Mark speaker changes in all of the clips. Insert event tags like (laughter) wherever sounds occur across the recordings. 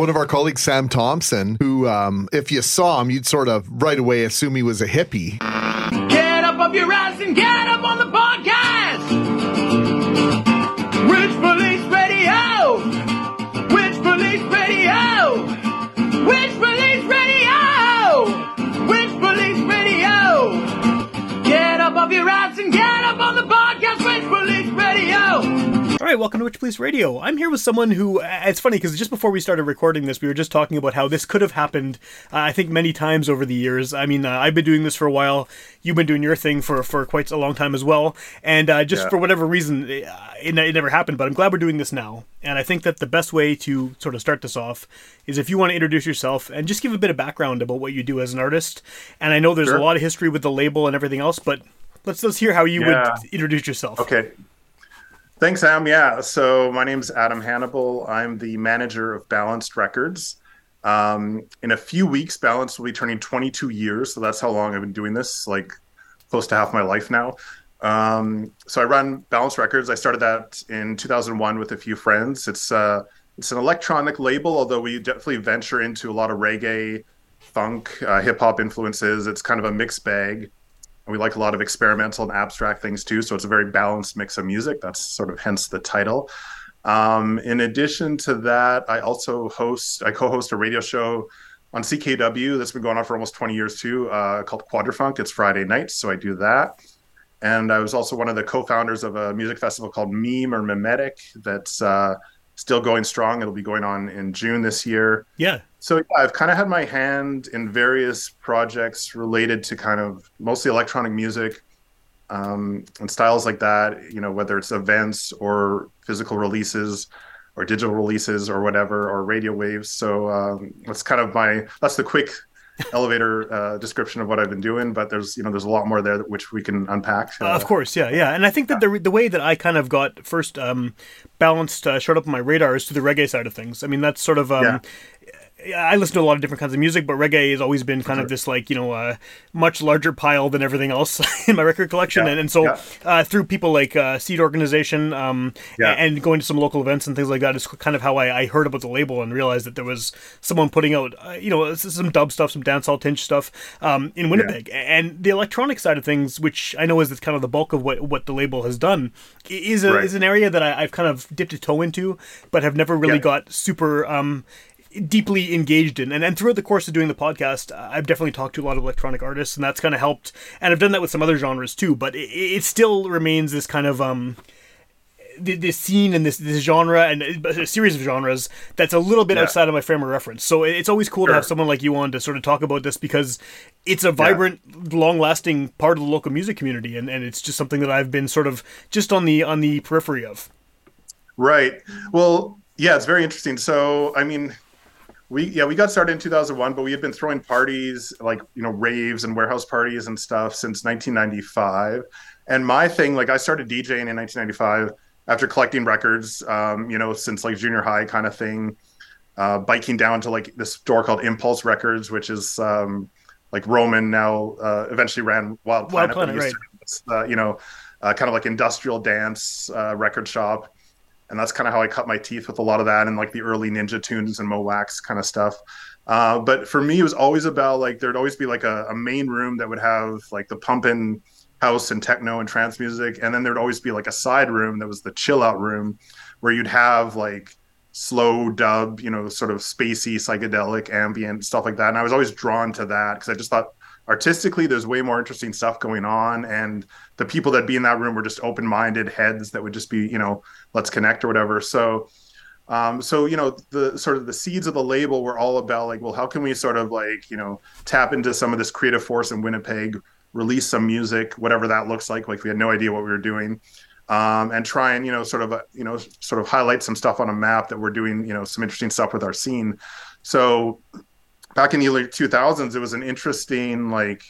Speaker 1: One of our colleagues, Sam Thompson, who, um, if you saw him, you'd sort of right away assume he was a hippie.
Speaker 2: Get up off your ass and get
Speaker 3: right, welcome to Witchpolice Radio. I'm here with someone who, uh, it's funny because just before we started recording this, we were just talking about how this could have happened, uh, I think, many times over the years. I mean, uh, I've been doing this for a while. You've been doing your thing for, for quite a long time as well. And uh, just
Speaker 4: Yeah.
Speaker 3: for whatever reason, it, it, it never happened, but I'm glad we're doing this now. And I think that the best way to sort of start this off is if you want to introduce yourself and just give a bit of background about what you do as an artist. And I know there's
Speaker 4: Sure.
Speaker 3: a lot of history with the label and everything else, but let's, let's hear how you
Speaker 4: Yeah.
Speaker 3: would introduce yourself.
Speaker 4: Okay. Thanks, Sam. Yeah. So my name's Adam Hannibal. I'm the manager of Balanced Records. Um, in a few weeks, Balanced will be turning 22 years. So that's how long I've been doing this, like close to half my life now. Um, so I run Balanced Records. I started that in 2001 with a few friends. It's uh, it's an electronic label, although we definitely venture into a lot of reggae, funk, uh, hip hop influences. It's kind of a mixed bag. We like a lot of experimental and abstract things too. So it's a very balanced mix of music. That's sort of hence the title. Um, in addition to that, I also host, I co-host a radio show on CKUW that's been going on for almost 20 years too, uh, called Quadrifunk. It's Friday nights, so I do that. And I was also one of the co-founders of a music festival called Meme or Mimetic that's uh, still going strong. It'll be going on in June this year.
Speaker 3: Yeah.
Speaker 4: So yeah, I've kind of had my hand in various projects related to kind of mostly electronic music um, and styles like that. You know, whether it's events or physical releases or digital releases or whatever or radio waves. So um, that's kind of my that's the quick (laughs) elevator uh, description of what I've been doing. But there's you know there's a lot more there that- which we can unpack.
Speaker 3: Uh, of course, yeah, yeah, and I think that the the way that I kind of got first um, balanced uh, showed up on my radar is to the reggae side of things. I mean, that's sort of um,
Speaker 4: Yeah.
Speaker 3: I listen to a lot of different kinds of music, but reggae has always been kind of this like you know uh, much larger pile than everything else (laughs) in my record collection,
Speaker 4: Yeah,
Speaker 3: and, and so
Speaker 4: yeah.
Speaker 3: uh, through people like uh, Seed Organization um,
Speaker 4: Yeah.
Speaker 3: and going to some local events and things like that is kind of how I, I heard about the label and realized that there was someone putting out uh, you know some dub stuff, some dancehall tinge stuff um, in Winnipeg, and the electronic side of things, which I know is kind of the bulk of what what the label has done, is a,
Speaker 4: Right.
Speaker 3: is an area that I, I've kind of dipped a toe into, but have never really got super um, deeply engaged in. And, and throughout the course of doing the podcast, I've definitely talked to a lot of electronic artists, and that's kind of helped. And I've done that with some other genres too, but it, it still remains this kind of um, th- this scene and this this genre and a series of genres that's a little bit
Speaker 4: Yeah.
Speaker 3: outside of my frame of reference. So it's always cool to have someone like you on to sort of talk about this because it's a vibrant, long-lasting part of the local music community, and, and it's just something that I've been sort of just on the on the periphery of.
Speaker 4: Right. Well, yeah, it's very interesting. So, I mean, we yeah we got started in 2001, but we had been throwing parties like you know raves and warehouse parties and stuff since 1995. And my thing, like, I started DJing in 1995 after collecting records, um, you know, since like junior high kind of thing. Uh, biking down to like this store called Impulse Records, which is um, like Roman now. Uh, eventually ran Wild
Speaker 3: Wild
Speaker 4: Planet, but
Speaker 3: Planet,
Speaker 4: used to be this, uh, you know, uh, kind of like industrial dance uh, record shop and that's kind of how I cut my teeth with a lot of that and like the early Ninja Tunes and Mo' Wax kind of stuff. Uh, but for me, it was always about like there'd always be like a, a main room that would have like the pumping house and techno and trance music, and then there'd always be like a side room that was the chill out room where you'd have like slow dub, you know, sort of spacey, psychedelic, ambient stuff like that. And I was always drawn to that because I just thought artistically there's way more interesting stuff going on and the people that be in that room were just open-minded heads that would just be you know let's connect or whatever so um, so you know the sort of the seeds of the label were all about like well how can we sort of like you know tap into some of this creative force in winnipeg release some music, whatever that looks like. Like we had no idea what we were doing. Um, and try and you know sort of uh, you know sort of highlight some stuff on a map that we're doing you know some interesting stuff with our scene. So back in the early 2000s, it was an interesting like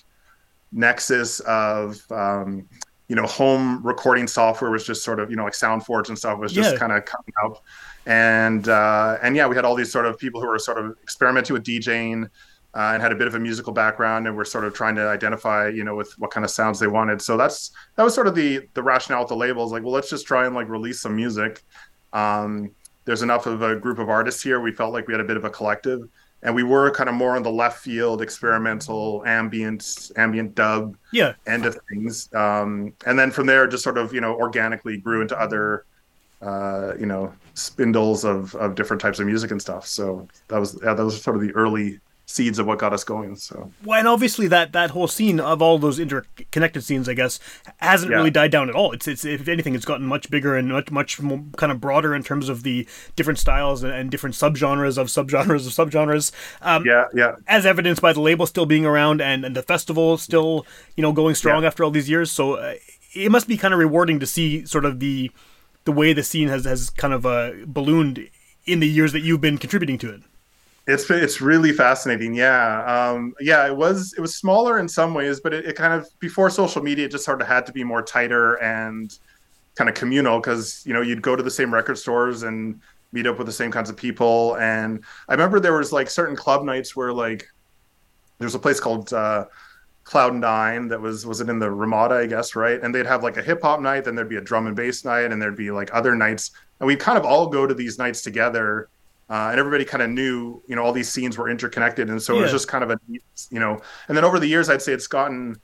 Speaker 4: nexus of um, you know home recording software was just sort of you know like SoundForge and stuff was just
Speaker 3: Yeah.
Speaker 4: kind of coming up, and uh, and yeah, we had all these sort of people who were sort of experimenting with DJing. Uh, and had a bit of a musical background, and we're sort of trying to identify, you know, with what kind of sounds they wanted. So that's that was sort of the the rationale with the labels. Like, well, let's just try and like release some music. Um, there's enough of a group of artists here. We felt like we had a bit of a collective, and we were kind of more on the left field, experimental, ambient, ambient dub
Speaker 3: Yeah.
Speaker 4: end of things. Um, and then from there, just sort of you know organically grew into other, uh, you know, spindles of of different types of music and stuff. So that was yeah, that was sort of the early seeds of what got us going. So
Speaker 3: Well, and obviously that that whole scene of all those interconnected scenes, I guess, hasn't
Speaker 4: Yeah.
Speaker 3: really died down at all. It's it's if anything, it's gotten much bigger and much much more kind of broader in terms of the different styles and, and different subgenres of subgenres of subgenres. Um,
Speaker 4: yeah, yeah,
Speaker 3: as evidenced by the label still being around and, and the festival still you know going strong
Speaker 4: Yeah.
Speaker 3: after all these years so uh, it must be kind of rewarding to see sort of the the way the scene has has kind of uh, ballooned in the years that you've been contributing to it
Speaker 4: It's it's really fascinating. Yeah, um, yeah. It was it was smaller in some ways, but it, it kind of before social media, it just sort of had to be more tighter and kind of communal because you know you'd go to the same record stores and meet up with the same kinds of people. And I remember there was like certain club nights where like there's a place called uh, Cloud Nine that was was it in the Ramada, I guess, right? And they'd have like a hip hop night, then there'd be a drum and bass night, and there'd be like other nights, and we'd kind of all go to these nights together. Uh, and everybody kind of knew, you know, all these scenes were interconnected, and so it was just kind of a, you know. And then over the years, I'd say it's gotten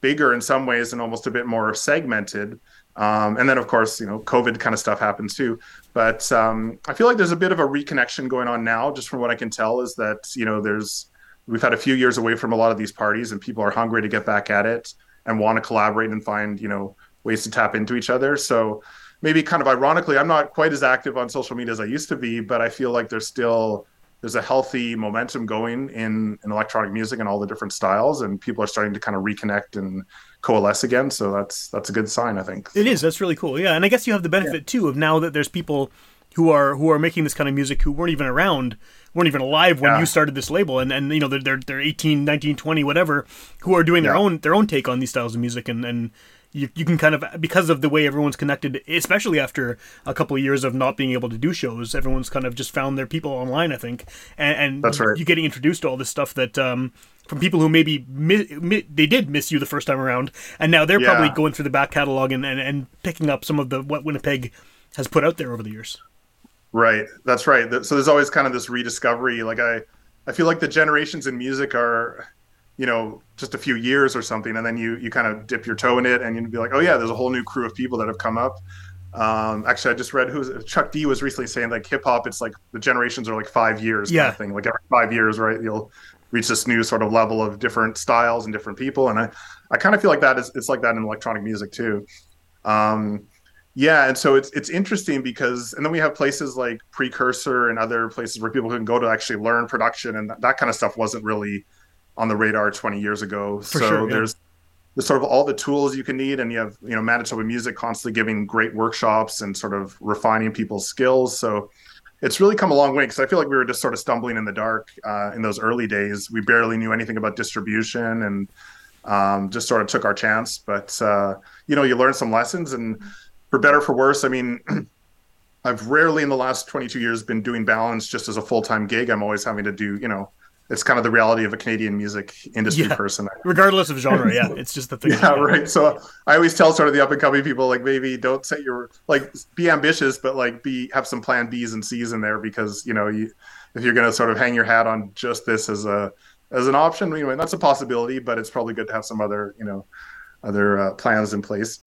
Speaker 4: bigger in some ways and almost a bit more segmented. Um, and then, of course, you know, COVID kind of stuff happens too. But um, I feel like there's a bit of a reconnection going on now, just from what I can tell, is that you know, there's we've had a few years away from a lot of these parties, and people are hungry to get back at it and want to collaborate and find you know ways to tap into each other. So maybe kind of ironically, I'm not quite as active on social media as I used to be, but I feel like there's still there's a healthy momentum going in, in electronic music and all the different styles, and people are starting to kind of reconnect and coalesce again. So that's that's a good sign, I think.
Speaker 3: it is that's really cool yeah and i guess you have the benefit too of now that there's people who are who are making this kind of music who weren't even around weren't even alive when
Speaker 4: Yeah.
Speaker 3: you started this label and and you know they're they're, they're 18 19 20 whatever who are doing their
Speaker 4: Yeah.
Speaker 3: own their own take on these styles of music and and you, you can kind of because of the way everyone's connected especially after a couple of years of not being able to do shows everyone's kind of just found their people online i think and, and
Speaker 4: That's right.
Speaker 3: you're getting introduced to all this stuff that um from people who maybe mi- mi- they did miss you the first time around and now they're
Speaker 4: Yeah.
Speaker 3: probably going through the back catalog and, and, and picking up some of the what winnipeg has put out there over the years
Speaker 4: Right. That's right. So there's always kind of this rediscovery. Like I, I feel like the generations in music are, you know, just a few years or something, and then you you kind of dip your toe in it, and you'd be like, oh yeah, there's a whole new crew of people that have come up. Um, actually, I just read who's Chuck D was recently saying like hip hop. It's like the generations are like five years kind
Speaker 3: Yeah.
Speaker 4: of thing. Like every five years, right? You'll reach this new sort of level of different styles and different people, and I I kind of feel like that is it's like that in electronic music too. Um, yeah, and so it's it's interesting because, and then we have places like Precursor and other places where people can go to actually learn production, and that, that kind of stuff wasn't really on the radar 20 years ago.
Speaker 3: For
Speaker 4: so
Speaker 3: sure, yeah.
Speaker 4: there's there's sort of all the tools you can need, and you have you know Manitoba Music constantly giving great workshops and sort of refining people's skills. So it's really come a long way because I feel like we were just sort of stumbling in the dark uh, in those early days. We barely knew anything about distribution and um, just sort of took our chance. But uh, you know, you learn some lessons, and for better or for worse, I mean, (clears throat) I've rarely in the last 22 years been doing balance just as a full time gig. I'm always having to do, you know, it's kind of the reality of a Canadian music industry
Speaker 3: Yeah.
Speaker 4: person. (laughs)
Speaker 3: regardless of genre yeah it's just the thing (laughs)
Speaker 4: Yeah, right. So I always tell sort of the up and coming people like maybe don't set your like be ambitious, but like be have some plan B's and C's in there because you know you if you're gonna sort of hang your hat on just this as a as an option, you know, that's a possibility, but it's probably good to have some other you know other uh, plans in place.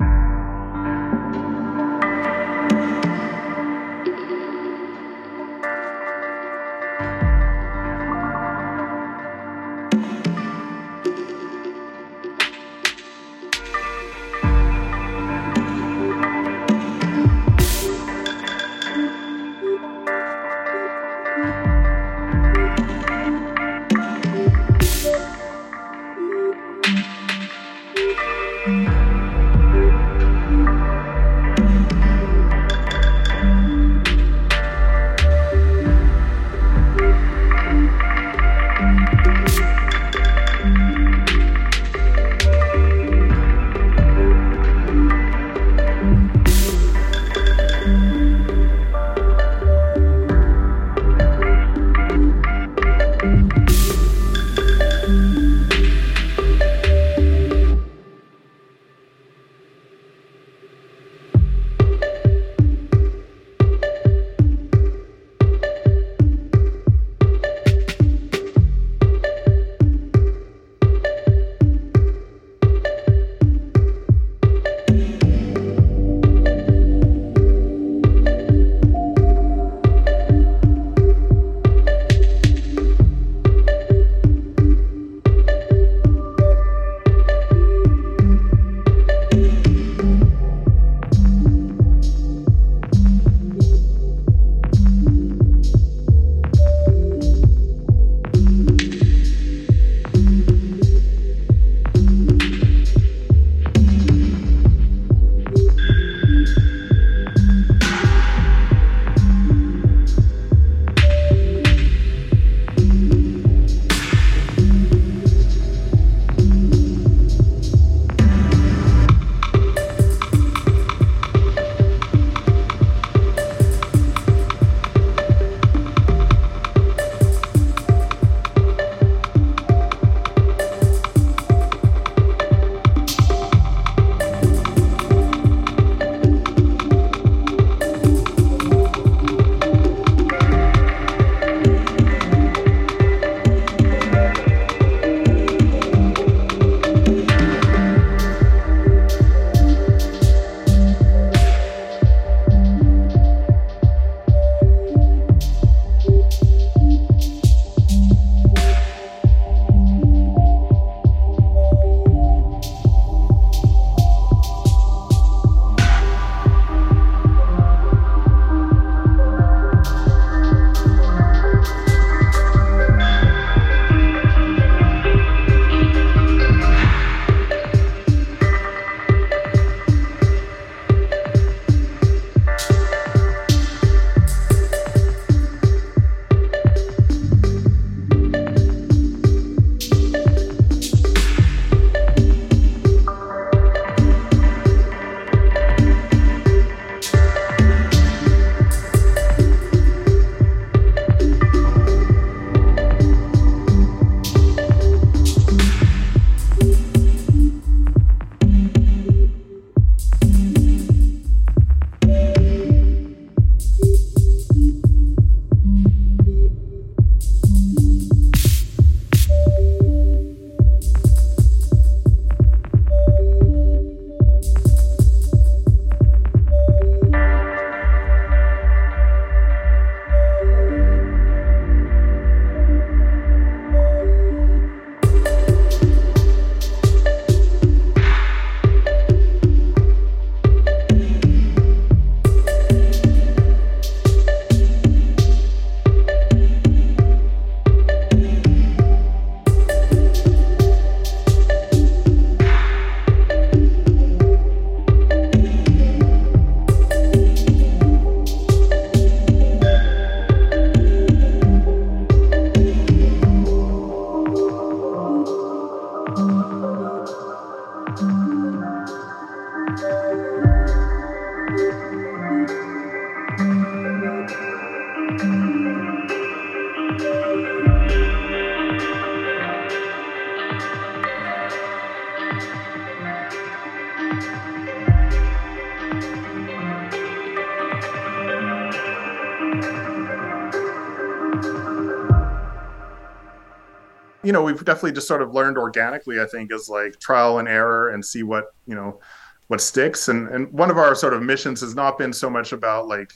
Speaker 4: Know we've definitely just sort of learned organically i think is like trial and error and see what you know what sticks. And and one of our sort of missions has not been so much about like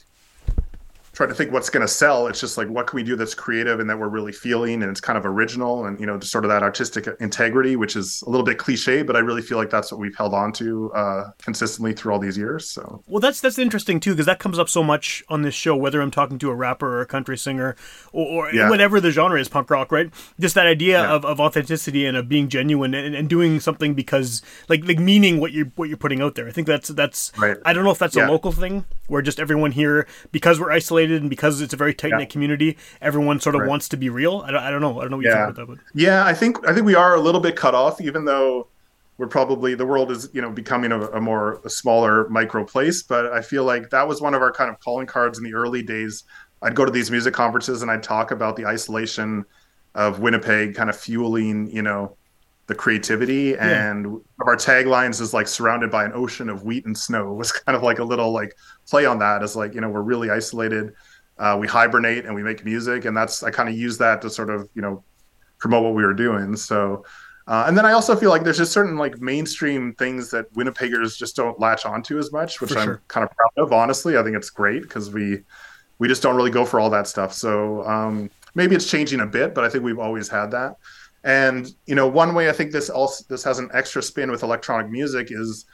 Speaker 4: trying to think what's going to sell. It's just like what can we do that's creative and that we're really feeling and it's kind of original and you know just sort of that artistic integrity, which is a little bit cliche, but I really feel like that's what we've held on to uh, consistently through all these years. So
Speaker 3: Well, that's that's interesting too because that comes up so much on this show. Whether I'm talking to a rapper or a country singer or, or
Speaker 4: Yeah.
Speaker 3: whatever the genre is, punk rock, right? Just that idea
Speaker 4: Yeah.
Speaker 3: of, of authenticity and of being genuine and, and doing something because like like meaning what you're what you're putting out there. I think that's that's
Speaker 4: Right.
Speaker 3: I don't know if that's
Speaker 4: Yeah.
Speaker 3: a local thing where just everyone here because we're isolated and because it's a very tight knit
Speaker 4: Yeah.
Speaker 3: community, everyone sort of
Speaker 4: Right.
Speaker 3: wants to be real. I don't, I don't know. I don't know what you
Speaker 4: Yeah.
Speaker 3: think about that, but
Speaker 4: Yeah, I think I think we are a little bit cut off, even though we're probably the world is you know becoming a, a more a smaller micro place. But I feel like that was one of our kind of calling cards in the early days. I'd go to these music conferences and I'd talk about the isolation of Winnipeg, kind of fueling you know the creativity and one of our taglines is like surrounded by an ocean of wheat and snow (laughs) was kind of like a little like play on that as like you know we're really isolated uh, we hibernate and we make music and that's i kind of use that to sort of you know promote what we were doing so uh, and then i also feel like there's just certain like mainstream things that winnipeggers just don't latch onto as much which
Speaker 3: For
Speaker 4: i'm
Speaker 3: sure.
Speaker 4: kind of proud of honestly. I think it's great because we we just don't really go for all that stuff so um, maybe it's changing a bit but i think we've always had that and you know one way i think this also this has an extra spin with electronic music is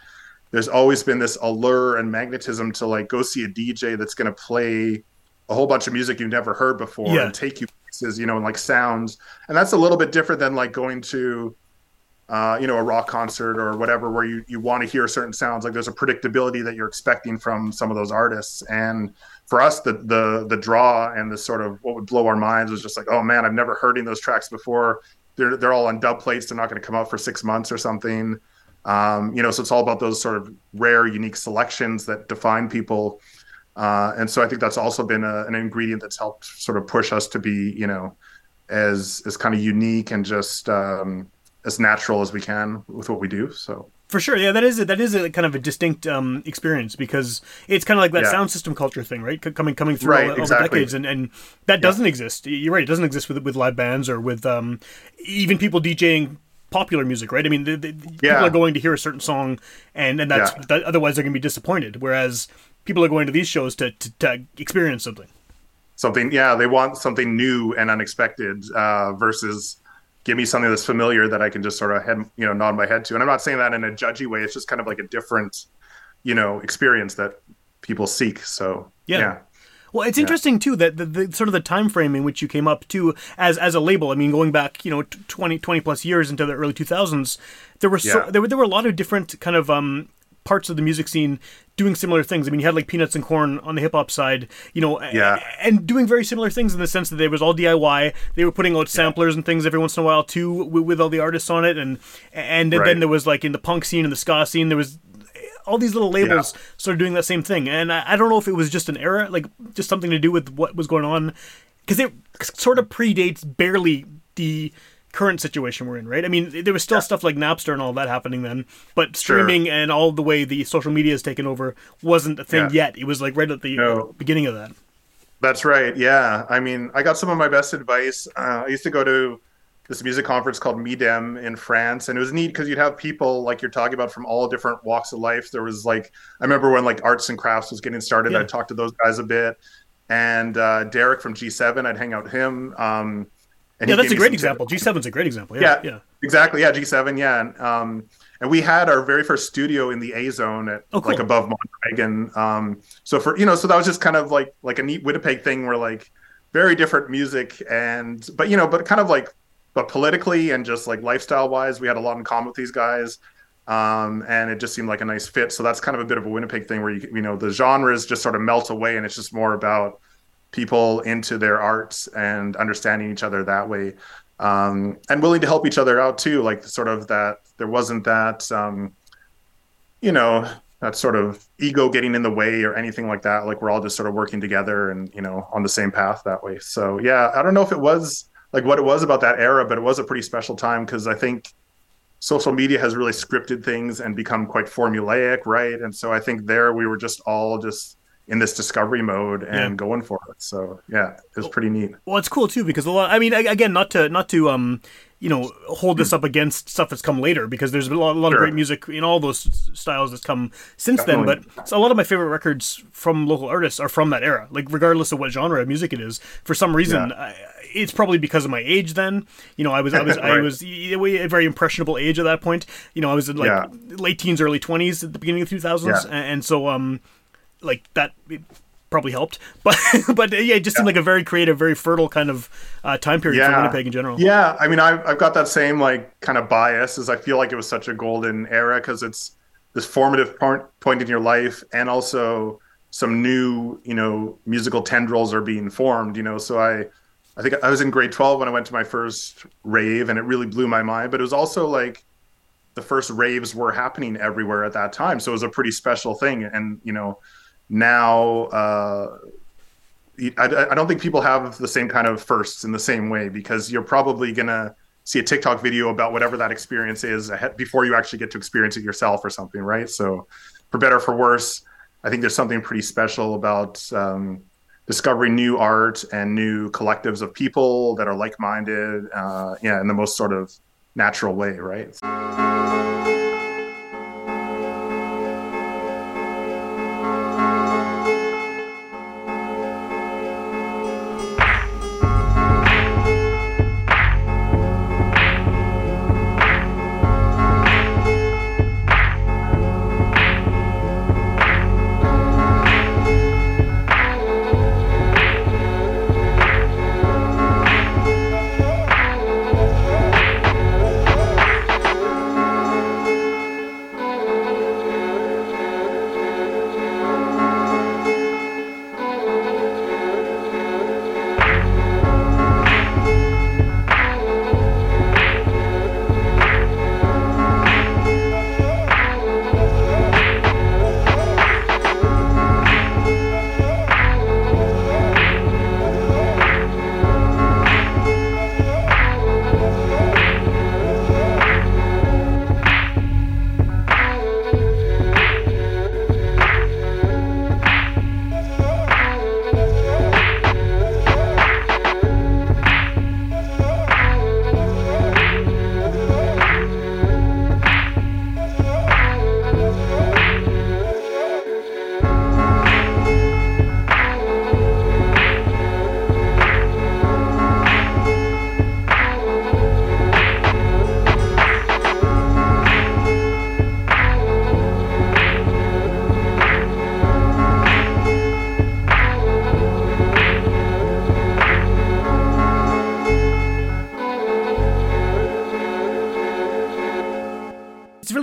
Speaker 4: there's always been this allure and magnetism to like go see a dj that's going to play a whole bunch of music you've never heard before
Speaker 3: Yeah.
Speaker 4: and take you places you know and like sounds. And that's a little bit different than like going to uh, you know a rock concert or whatever where you, you want to hear certain sounds. Like there's a predictability that you're expecting from some of those artists. And for us the the the draw and the sort of what would blow our minds was just like oh man i've never heard any of those tracks before they're they're all on dub plates. They're not going to come out for six months or something. Um, you know so it's all about those sort of rare unique selections that define people. Uh, and so i think that's also been a, an ingredient that's helped sort of push us to be you know as as kind of unique and just um, as natural as we can with what we do. So
Speaker 3: For sure, yeah, that is a, that is a kind of a distinct um, experience because it's kind of like that
Speaker 4: Yeah.
Speaker 3: sound system culture thing, right? C- coming coming through
Speaker 4: Right,
Speaker 3: all, all the decades, and, and that doesn't exist. You're right; it doesn't exist with with live bands or with um, even people DJing popular music, right? I mean, the, the, people are going to hear a certain song, and and that's
Speaker 4: Yeah.
Speaker 3: that, otherwise they're going to be disappointed. Whereas people are going to these shows to to, to experience something.
Speaker 4: something yeah they want something new and unexpected uh, versus give me something that's familiar that i can just sort of head you know nod my head to and i'm not saying that in a judgy way it's just kind of like a different you know experience that people seek so
Speaker 3: Yeah.
Speaker 4: yeah
Speaker 3: Well, it's interesting too that the, the sort of the time frame in which you came up to as as a label. I mean, going back, you know, t- 20, 20 plus years into the early two thousands, there were so
Speaker 4: Yeah.
Speaker 3: there were there were a lot of different kind of um parts of the music scene doing similar things. I mean, you had like Peanuts and Corn on the hip hop side, you know,
Speaker 4: Yeah.
Speaker 3: and doing very similar things in the sense that they was all DIY. They were putting out samplers and things every once in a while too, with, with all the artists on it, and and then there was like in the punk scene and the ska scene, there was all these little labels started doing that same thing. And I, I don't know if it was just an era, like just something to do with what was going on, because it sort of predates barely the current situation we're in, right? I mean, there was still stuff like Napster and all that happening then, but
Speaker 4: Sure.
Speaker 3: streaming and all the way the social media has taken over wasn't a thing
Speaker 4: Yeah.
Speaker 3: yet. It was like right at the
Speaker 4: No.
Speaker 3: beginning of that.
Speaker 4: That's right. Yeah. I mean, I got some of my best advice. Uh, I used to go to this music conference called Midem in France, and it was neat because you'd have people like you're talking about from all different walks of life. There was like, I remember when like arts and crafts was getting started,
Speaker 3: Yeah.
Speaker 4: I talked to those guys a bit. And uh, Derek from G7, I'd hang out with him. Um, and
Speaker 3: Yeah, that's a great example.
Speaker 4: tips.
Speaker 3: G7's a great example. Yeah,
Speaker 4: Yeah.
Speaker 3: yeah.
Speaker 4: Exactly. Yeah, G7. Yeah. And, um, and we had our very first studio in the A zone at
Speaker 3: Oh, cool.
Speaker 4: like above Mondragon. Um, so for you know, so that was just kind of like like a neat Winnipeg thing where like very different music and but you know, but kind of like but politically and just like lifestyle wise, we had a lot in common with these guys. Um, and it just seemed like a nice fit. So that's kind of a bit of a Winnipeg thing where you you know the genres just sort of melt away and it's just more about people into their arts and understanding each other that way um, and willing to help each other out too like sort of that there wasn't that um, you know that sort of ego getting in the way or anything like that. Like we're all just sort of working together and you know on the same path that way. So yeah i don't know if it was like what it was about that era but it was a pretty special time because i think social media has really scripted things and become quite formulaic right? And so i think there we were just all just in this discovery mode and
Speaker 3: Yeah.
Speaker 4: going for it so yeah it was pretty neat
Speaker 3: Well, it's cool too because a lot. I mean, again, not to not to um you know hold this up against stuff that's come later because there's been a lot, a lot
Speaker 4: Sure.
Speaker 3: of great music in all those styles that's come since then. But a lot of my favorite records from local artists are from that era. Like regardless of what genre of music it is, for some reason.
Speaker 4: Yeah.
Speaker 3: I, it's probably because of my age then. You know, I was I was (laughs) I
Speaker 4: Right.
Speaker 3: was a very impressionable age at that point. You know, I was in like
Speaker 4: Yeah.
Speaker 3: late teens, early twenties at the beginning of two thousands,
Speaker 4: Yeah.
Speaker 3: and, and so um, like that it probably helped. (laughs) But but yeah, it just seemed like a very creative, very fertile kind of uh, time period for Winnipeg in general.
Speaker 4: Yeah, I mean, I've, I've got that same like kind of bias as I feel like it was such a golden era because it's this formative point, point in your life and also some new, you know, musical tendrils are being formed, you know. So I, I think I was in grade 12 when I went to my first rave and it really blew my mind, but it was also like the first raves were happening everywhere at that time. So it was a pretty special thing. And, you know, now, uh, I, I don't think people have the same kind of firsts in the same way because you're probably gonna see a TikTok video about whatever that experience is ahead, before you actually get to experience it yourself or something, right? So, for better or for worse, I think there's something pretty special about um, discovering new art and new collectives of people that are like-minded, uh, yeah, in the most sort of natural way, right?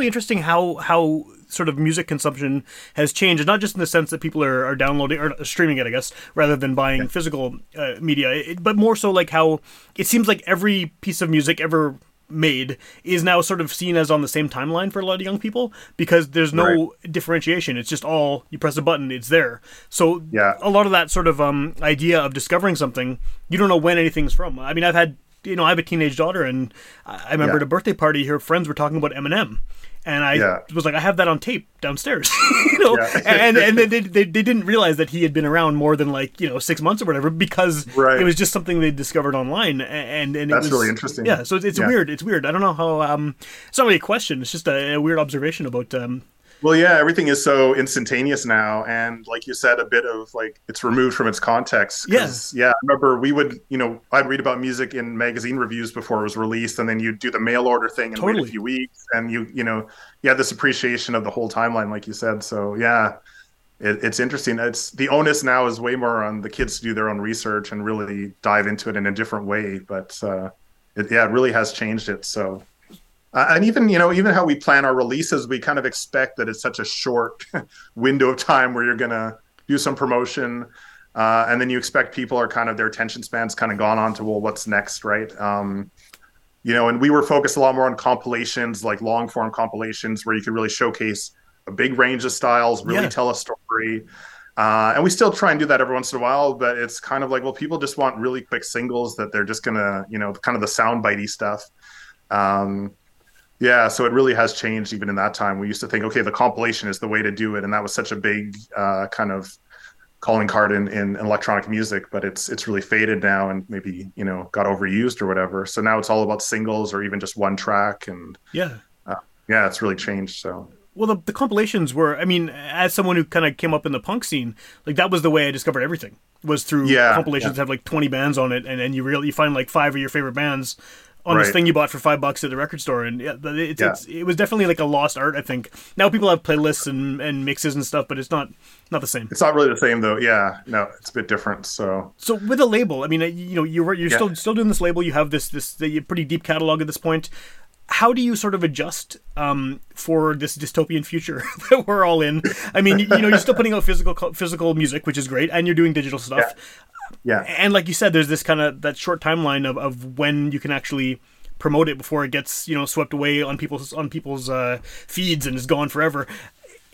Speaker 3: Really interesting how how sort of music consumption has changed, not just in the sense that people are, are downloading or streaming it, I guess, rather than buying physical uh, media, it, but more so like how it seems like every piece of music ever made is now sort of seen as on the same timeline for a lot of young people because there's no differentiation. It's just all you press a button, it's there. So
Speaker 4: Yeah.
Speaker 3: a lot of that sort of um, idea of discovering something, you don't know when anything's from. I mean, I've had you know, I have a teenage daughter, and I I remember
Speaker 4: Yeah.
Speaker 3: at a birthday party, her friends were talking about Eminem, and I
Speaker 4: Yeah.
Speaker 3: was like, I have that on tape downstairs, (laughs) you know,
Speaker 4: Yeah.
Speaker 3: and and they, they, they they didn't realize that he had been around more than like you know six months or whatever because
Speaker 4: Right.
Speaker 3: it was just something they discovered online, and and it
Speaker 4: That's
Speaker 3: was-
Speaker 4: really interesting.
Speaker 3: Yeah, so it's, it's
Speaker 4: Yeah.
Speaker 3: weird. It's weird. I don't know how. Um, it's not really a question. It's just a, a weird observation about. Um,
Speaker 4: Well, yeah, everything is so instantaneous now, and like you said, a bit of like it's removed from its context. Yes. yeah. I remember we would, you know, I'd read about music in magazine reviews before it was released, and then you'd do the mail order thing and wait
Speaker 3: Totally.
Speaker 4: a few weeks, and you, you know, you had this appreciation of the whole timeline, like you said. So yeah, it, it's interesting. It's the onus now is way more on the kids to do their own research and really dive into it in a different way. But uh, it, yeah, it really has changed it. So uh, and even you know even how we plan our releases we kind of expect that it's such a short (laughs) window of time where you're gonna do some promotion uh, and then you expect people are kind of their attention spans kind of gone on to well what's next right? Um, you know and we were focused a lot more on compilations like long form compilations where you could really showcase a big range of styles really
Speaker 3: Yeah.
Speaker 4: tell a story. Uh, and we still try and do that every once in a while but it's kind of like well people just want really quick singles that they're just gonna you know kind of the sound bitey stuff. Um, yeah, so it really has changed even in that time. We used to think, okay, the compilation is the way to do it, and that was such a big uh, kind of calling card in, in electronic music, but it's it's really faded now and maybe you know got overused or whatever. So now it's all about singles or even just one track, and
Speaker 3: Yeah.
Speaker 4: uh, yeah, it's really changed. So
Speaker 3: Well, the, the compilations were, I mean, as someone who kind of came up in the punk scene, like that was the way I discovered everything was through
Speaker 4: Yeah,
Speaker 3: compilations
Speaker 4: yeah.
Speaker 3: that have like 20 bands on it. And then you really, you find like five of your favorite bands on this thing you bought for five bucks at the record store. And yeah, it's,
Speaker 4: Yeah.
Speaker 3: it's, it was definitely like a lost art, I think. Now people have playlists and, and mixes and stuff, but it's not, not the same.
Speaker 4: it's not really the same though. Yeah, no, it's a bit different. So
Speaker 3: So with a label, I mean, uh, you know, you're you're
Speaker 4: Yeah.
Speaker 3: still still doing this label. You have this this the pretty deep catalog at this point. How do you sort of adjust um, for this dystopian future (laughs) that we're all in? I mean, you, you know, you're still putting out physical physical music, which is great, and you're doing digital stuff.
Speaker 4: yeah,
Speaker 3: And like you said, there's this kind of that short timeline of, of when you can actually promote it before it gets you know swept away on people's on people's uh, feeds and is gone forever.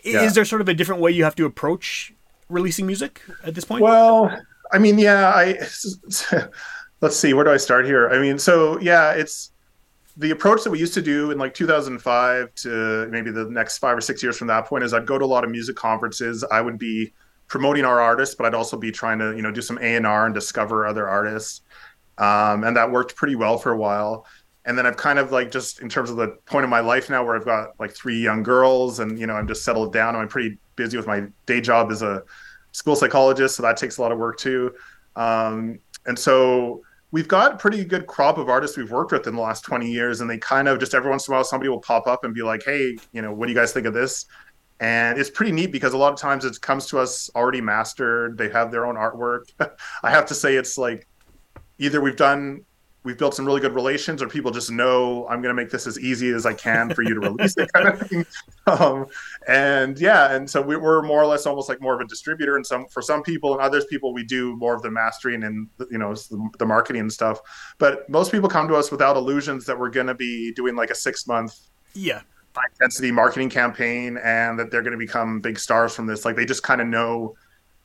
Speaker 4: Yeah.
Speaker 3: Is there sort of a different way you have to approach releasing music at this point?
Speaker 4: Well, I mean, yeah, I (laughs) let's see, where do I start here? I mean, so yeah, it's the approach that we used to do in like 2005 to maybe the next five or six years from that point is I'd go to a lot of music conferences. I would be promoting our artists, but I'd also be trying to, you know, do some A and R and discover other artists. Um, and that worked pretty well for a while. And then I've kind of like just in terms of the point of my life now where I've got like three young girls and, you know, I'm just settled down. I'm pretty busy with my day job as a school psychologist. So that takes a lot of work too. Um, and so we've got a pretty good crop of artists we've worked with in the last 20 years. And they kind of just every once in a while, somebody will pop up and be like, Hey, you know, what do you guys think of this? And it's pretty neat because a lot of times it comes to us already mastered. They have their own artwork. (laughs) I have to say, it's like either we've done we've built some really good relations or people just know i'm going to make this as easy as i can for you to release it kind of (laughs) thing um, and yeah and so we, we're more or less almost like more of a distributor and some for some people and others people we do more of the mastering and you know the, the marketing and stuff but most people come to us without illusions that we're going to be doing like a six month
Speaker 3: yeah.
Speaker 4: High intensity marketing campaign and that they're going to become big stars from this. Like they just kind of know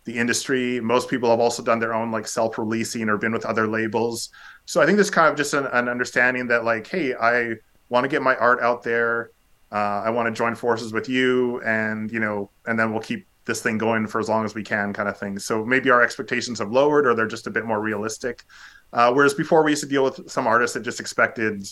Speaker 4: the industry. Most people have also done their own like self-releasing or been with other labels. So i think there's kind of just an, an understanding that like hey i want to get my art out there. Uh, i want to join forces with you and you know and then we'll keep this thing going for as long as we can kind of thing. So maybe our expectations have lowered or they're just a bit more realistic. Uh, whereas before we used to deal with some artists that just expected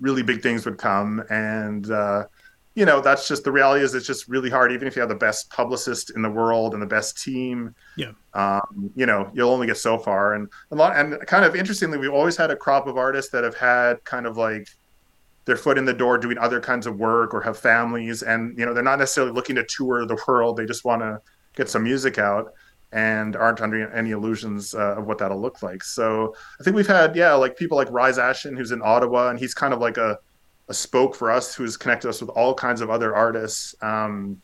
Speaker 4: really big things would come. And uh, you know that's just the reality is it's just really hard. Even if you have the best publicist in the world and the best team
Speaker 3: Yeah.
Speaker 4: um, you know you'll only get so far. And a lot and kind of interestingly we've always had a crop of artists that have had kind of like their foot in the door doing other kinds of work or have families. And you know they're not necessarily looking to tour the world. They just want to get some music out and aren't under any illusions uh, of what that'll look like so i think we've had yeah like people like rise ashen who's in ottawa and he's kind of like a a spoke for us who's connected us with all kinds of other artists. Um,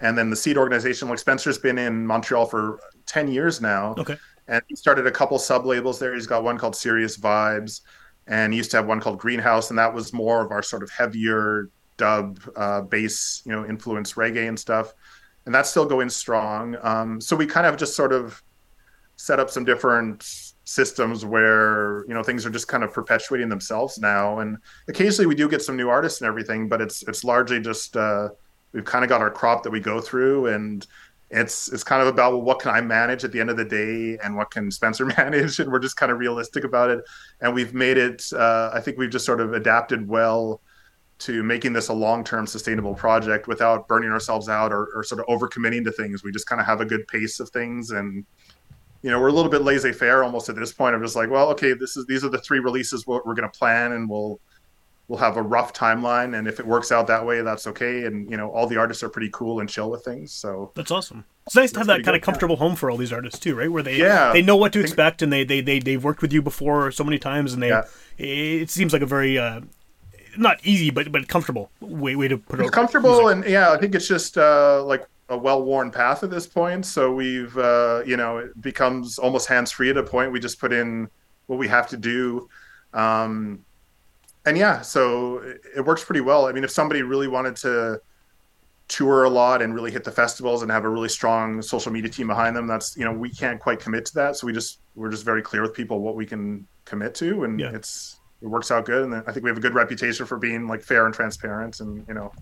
Speaker 4: and then the seed organization, like Spencer's been in Montreal for 10 years now.
Speaker 3: Okay.
Speaker 4: And he started a couple sub labels there. He's got one called Serious Vibes, and he used to have one called Greenhouse, and that was more of our sort of heavier dub, uh, bass, you know, influence reggae and stuff. And that's still going strong. Um, so we kind of just sort of set up some different systems where you know things are just kind of perpetuating themselves now. And occasionally we do get some new artists and everything but it's it's largely just uh we've kind of got our crop that we go through and it's it's kind of about well, what can I manage at the end of the day and what can Spencer (laughs) manage? And we're just kind of realistic about it. And we've made it uh, I think we've just sort of adapted well to making this a long-term sustainable project without burning ourselves out or, or sort of overcommitting to things we just kind of have a good pace of things and you know we're a little bit laissez-faire almost at this point of just like well okay this is these are the three releases we're, we're going to plan and we'll we'll have a rough timeline and if it works out that way that's okay and you know all the artists are pretty cool and chill with things so
Speaker 3: That's awesome. It's nice to have that kind of comfortable home for all these artists too, right? Where they
Speaker 4: Yeah.
Speaker 3: they know what to expect and they they they they've worked with you before so many times and they
Speaker 4: Yeah.
Speaker 3: it seems like a very uh, not easy but but comfortable way way to put it.
Speaker 4: comfortable and yeah i think it's just uh like a well-worn path at this point. So we've uh you know it becomes almost hands-free at a point. We just put in what we have to do. Um and yeah so it, it works pretty well. I mean if somebody really wanted to tour a lot and really hit the festivals and have a really strong social media team behind them that's you know we can't quite commit to that. So we just we're just very clear with people what we can commit to and
Speaker 3: Yeah.
Speaker 4: it's it works out good and i think we have a good reputation for being like fair and transparent and you know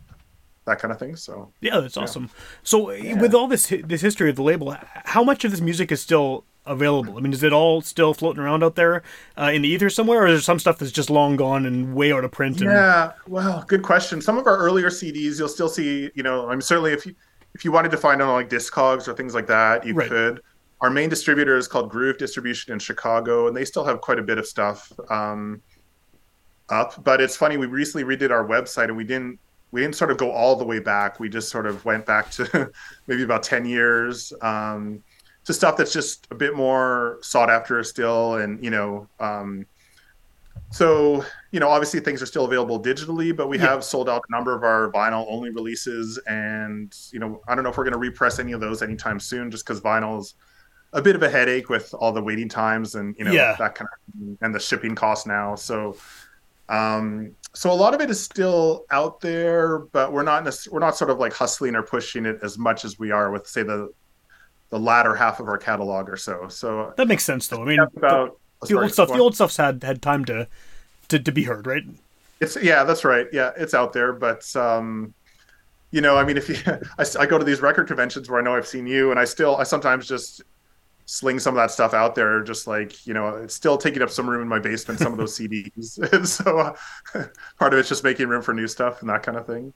Speaker 4: that kind of thing. So
Speaker 3: Yeah, that's awesome. So, with all this this history of the label, how much of this music is still available? I mean, is it all still floating around out there uh, in the ether somewhere, or is there some stuff that's just long gone and way out of print? And,
Speaker 4: Yeah, well, good question. Some of our earlier CDs, you'll still see. You know, I'm certainly if you if you wanted to find them on like Discogs or things like that, you
Speaker 3: Right.
Speaker 4: could. Our main distributor is called Groove Distribution in Chicago, and they still have quite a bit of stuff um, up. But it's funny, we recently redid our website, and we didn't we didn't sort of go all the way back. We just sort of went back to (laughs) maybe about ten years. Um, to stuff that's just a bit more sought after still and you know um, so you know obviously things are still available digitally but we
Speaker 3: Yeah.
Speaker 4: have sold out a number of our vinyl only releases and you know i don't know if we're going to repress any of those anytime soon just because vinyl's a bit of a headache with all the waiting times and you know
Speaker 3: Yeah.
Speaker 4: that kind of and the shipping costs now so um so a lot of it is still out there but we're not we're not sort of like hustling or pushing it as much as we are with say the the latter half of our catalog or so so
Speaker 3: That makes sense, though. I mean,
Speaker 4: about
Speaker 3: the, the old stuff, the old stuff's had had time to to, to be heard, right?
Speaker 4: It's yeah, that's right. Yeah, it's out there, but um, you know, I mean, if you, (laughs) I, I go to these record conventions where I know I've seen you, and I still, I sometimes just sling some of that stuff out there, just like you know, it's still taking up some room in my basement. Some of those CDs, and (laughs) so uh, (laughs) part of it's just making room for new stuff and that kind of thing.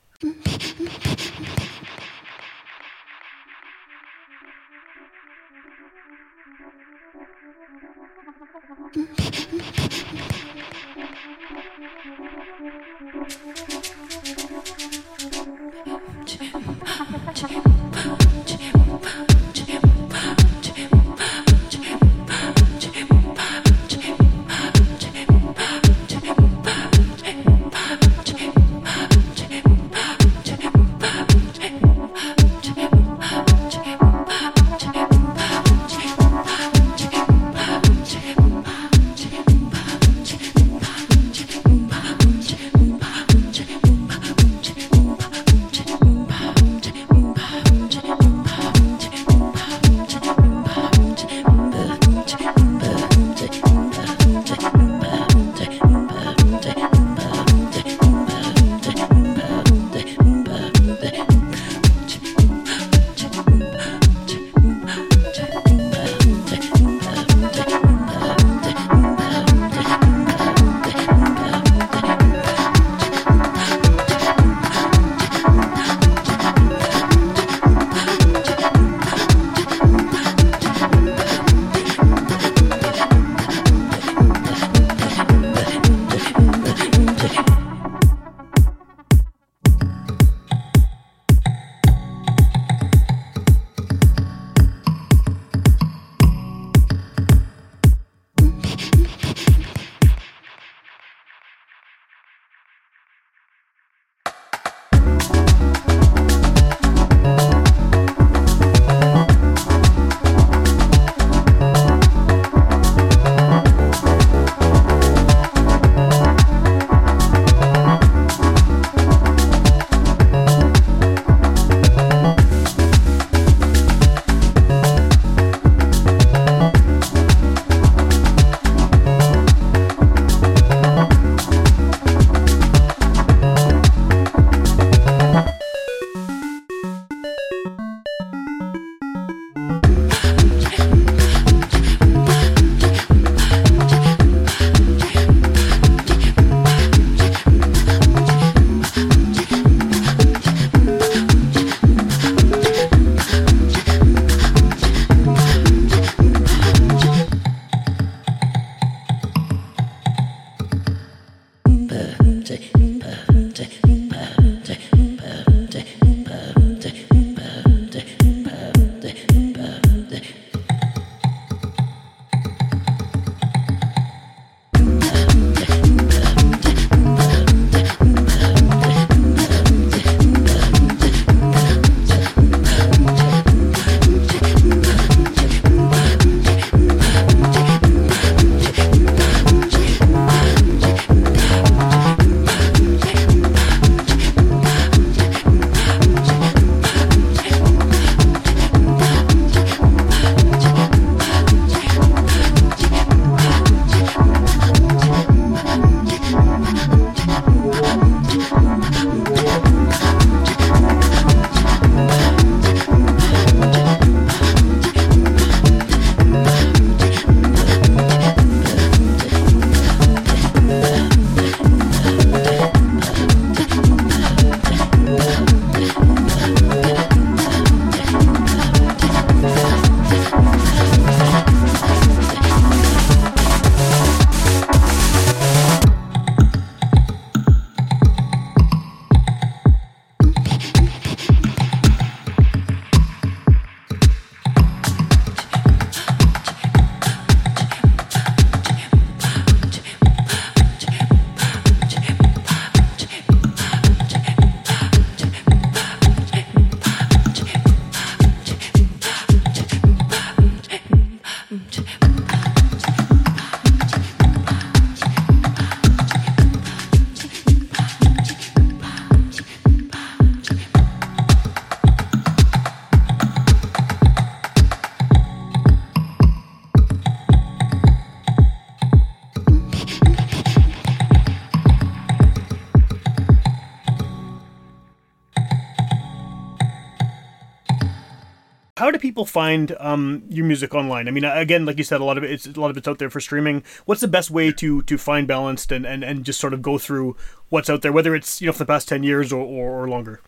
Speaker 3: People find um, your music online? I mean, again, like you said, a lot of it, it's a lot of it's out there for streaming. What's the best way to to find balanced and, and, and just sort of go through what's out there, whether it's you know for the past ten years or, or, or longer?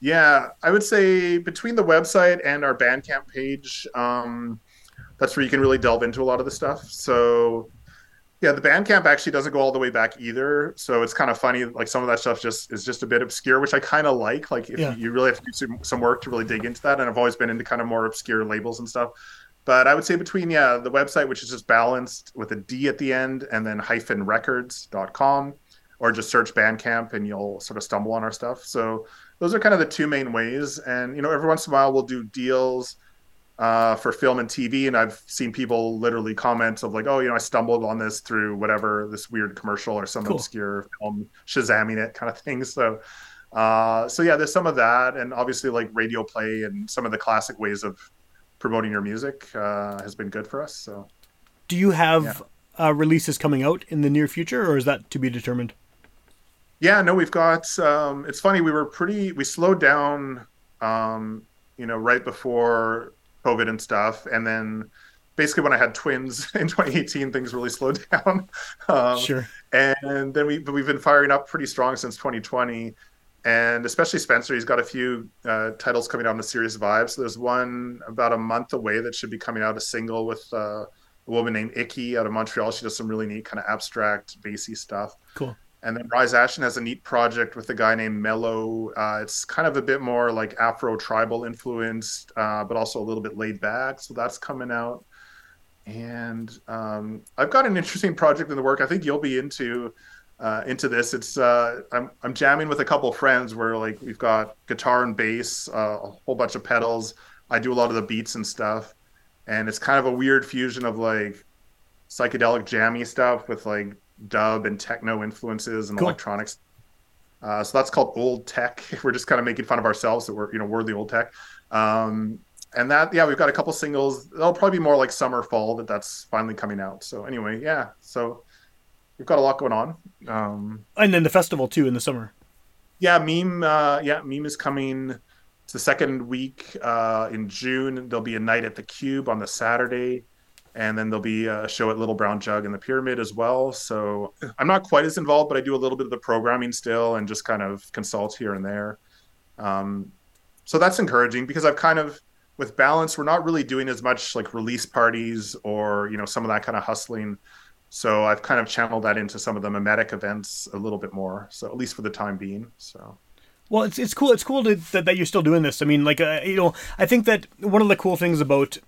Speaker 4: Yeah, I would say between the website and our Bandcamp page, um, that's where you can really delve into a lot of the stuff. So yeah, the Bandcamp actually doesn't go all the way back either. So it's kind of funny. Like some of that stuff just is just a bit obscure, which I kind of like. Like if
Speaker 3: Yeah.
Speaker 4: you really have to do some, some work to really dig into that. And I've always been into kind of more obscure labels and stuff. But I would say between, yeah, the website, which is just balanced with a D at the end and then hyphen records.com, or just search Bandcamp and you'll sort of stumble on our stuff. So those are kind of the two main ways. And, you know, every once in a while we'll do deals uh, for film and TV, and I've seen people literally comment of like, "Oh, you know, I stumbled on this through whatever this weird commercial or some
Speaker 3: Cool.
Speaker 4: obscure film, Shazamming it kind of thing." So, uh, so yeah, there's some of that, and obviously like radio play and some of the classic ways of promoting your music uh, has been good for us. So,
Speaker 3: Do you have uh, releases coming out in the near future, or is that to be determined?
Speaker 4: yeah, no, we've got. Um, it's funny, we were pretty, we slowed down, um, you know, right before COVID and stuff, and then basically when I had twins (laughs) in 2018, things really slowed (laughs) down. Um,
Speaker 3: Sure.
Speaker 4: and then we but we've been firing up pretty strong since 2020 and especially spencer he's got a few uh, titles coming out in the serious vibe so there's one about a month away that should be coming out a single with uh, a woman named icky out of montreal she does some really neat kind of abstract bassy stuff
Speaker 3: Cool.
Speaker 4: And then rise Ashen has a neat project with a guy named mellow uh, it's kind of a bit more like afro tribal influenced uh, but also a little bit laid back so that's coming out and um, I've got an interesting project in the work. I think you'll be into uh, into this. It's uh, I'm I'm jamming with a couple friends where like we've got guitar and bass, uh, a whole bunch of pedals. I do a lot of the beats and stuff, and it's kind of a weird fusion of like psychedelic jammy stuff with like dub and techno influences and
Speaker 3: Cool.
Speaker 4: electronics. Uh, so that's called old tech. (laughs) We're just kind of making fun of ourselves that we're you know we're the old tech. Um, and that yeah we've got a couple singles they'll probably be more like summer fall that that's finally coming out so anyway yeah so we've got a lot going on um
Speaker 3: And then the festival too in the summer.
Speaker 4: yeah meme uh yeah meme is coming it's the second week uh in june there'll be a night at the cube on the saturday and then there'll be a show at little brown jug in the pyramid as well so i'm not quite as involved but i do a little bit of the programming still and just kind of consult here and there um so that's encouraging because i've kind of with balance we're not really doing as much like release parties or you know some of that kind of hustling so i've kind of channeled that into some of the mimetic events a little bit more so at least for the time being so
Speaker 3: Well, it's it's cool. It's cool to, that that you're still doing this. I mean, like uh, you know, I think that one of the cool things about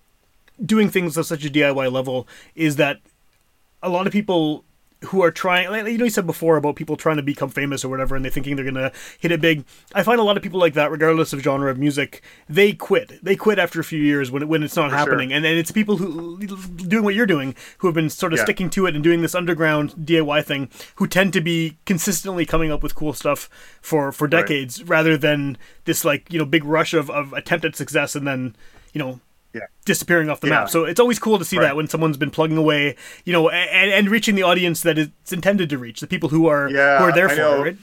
Speaker 3: doing things at such a DIY level is that a lot of people who are trying, like you know, you said before about people trying to become famous or whatever, and they're thinking they're gonna hit it big. I find a lot of people like that, regardless of genre of music, they quit. They quit after a few years when it, when it's not
Speaker 4: For
Speaker 3: happening,
Speaker 4: sure.
Speaker 3: and then it's people who doing what you're doing who have been sort of
Speaker 4: Yeah.
Speaker 3: sticking to it and doing this underground DIY thing, who tend to be consistently coming up with cool stuff for for
Speaker 4: Right.
Speaker 3: decades, rather than this like you know big rush of of attempted success and then you know
Speaker 4: Yeah.
Speaker 3: disappearing off the
Speaker 4: Yeah.
Speaker 3: map. So it's always cool to see
Speaker 4: Right.
Speaker 3: that when someone's been plugging away, you know, and, and reaching the audience that it's intended to reach, the people who are
Speaker 4: Yeah,
Speaker 3: who are there
Speaker 4: I
Speaker 3: for
Speaker 4: know.
Speaker 3: it,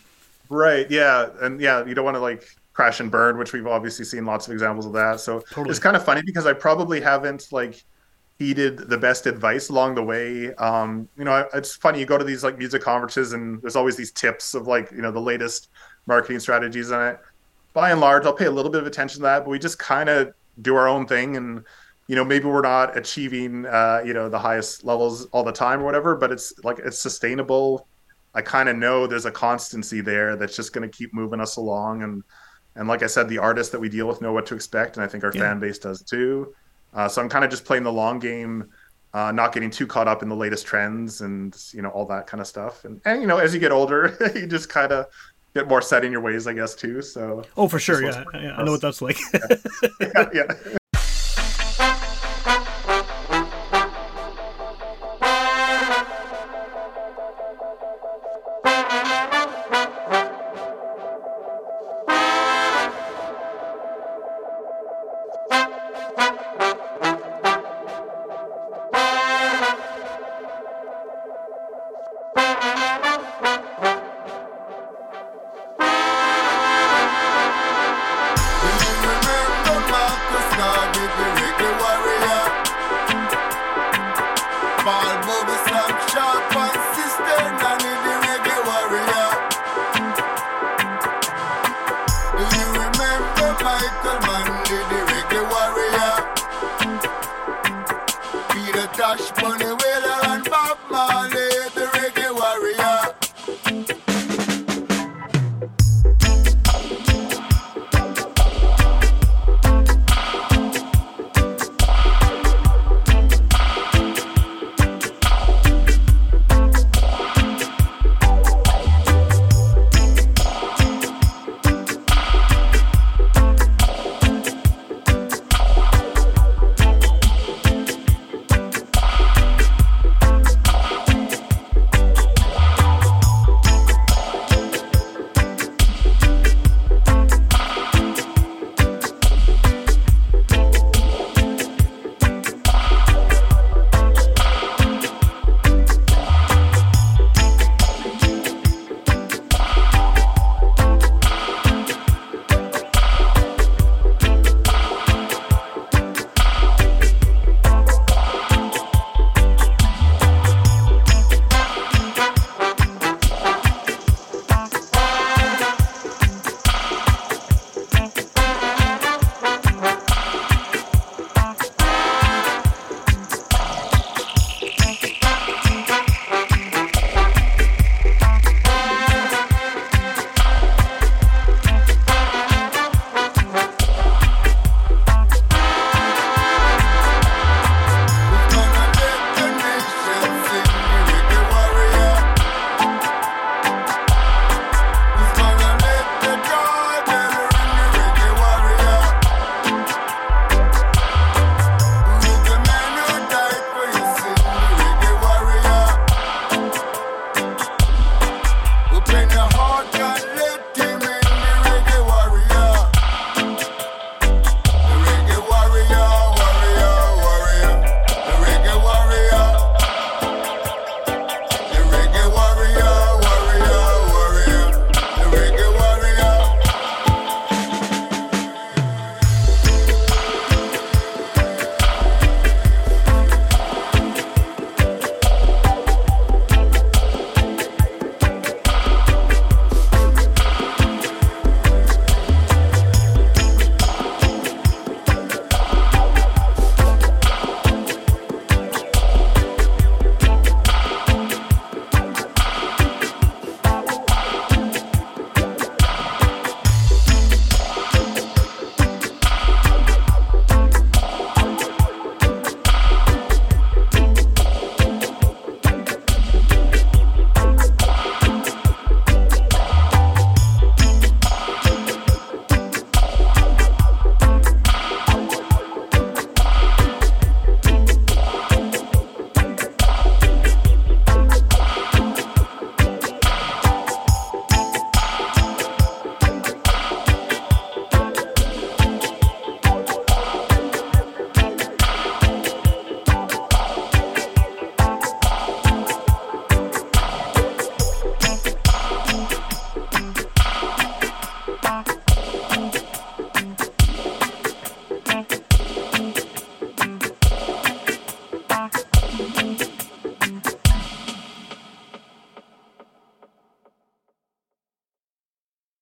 Speaker 3: right?
Speaker 4: Yeah. And yeah, you don't want to like crash and burn, which we've obviously seen lots of examples of that. So
Speaker 3: Totally.
Speaker 4: it's kind of funny because I probably haven't like heeded the best advice along the way. Um, you know, it's funny. You go to these like music conferences and there's always these tips of like, you know, the latest marketing strategies. And I, by and large, I'll pay a little bit of attention to that, but we just kind of do our own thing. And, you know, maybe we're not achieving, uh, you know, the highest levels all the time or whatever, but it's like, it's sustainable. I kind of know there's a constancy there that's just going to keep moving us along. And, and like I said, the artists that we deal with know what to expect. And I think our
Speaker 3: Yeah.
Speaker 4: fan base does too. Uh, so I'm kind of just playing the long game, uh, not getting too caught up in the latest trends and, you know, all that kind of stuff. And, and you know, as you get older, (laughs) you just kind of get more set in your ways, I guess, too. So
Speaker 3: Oh, for sure, yeah, yeah, I know what that's like.
Speaker 4: yeah, (laughs) yeah.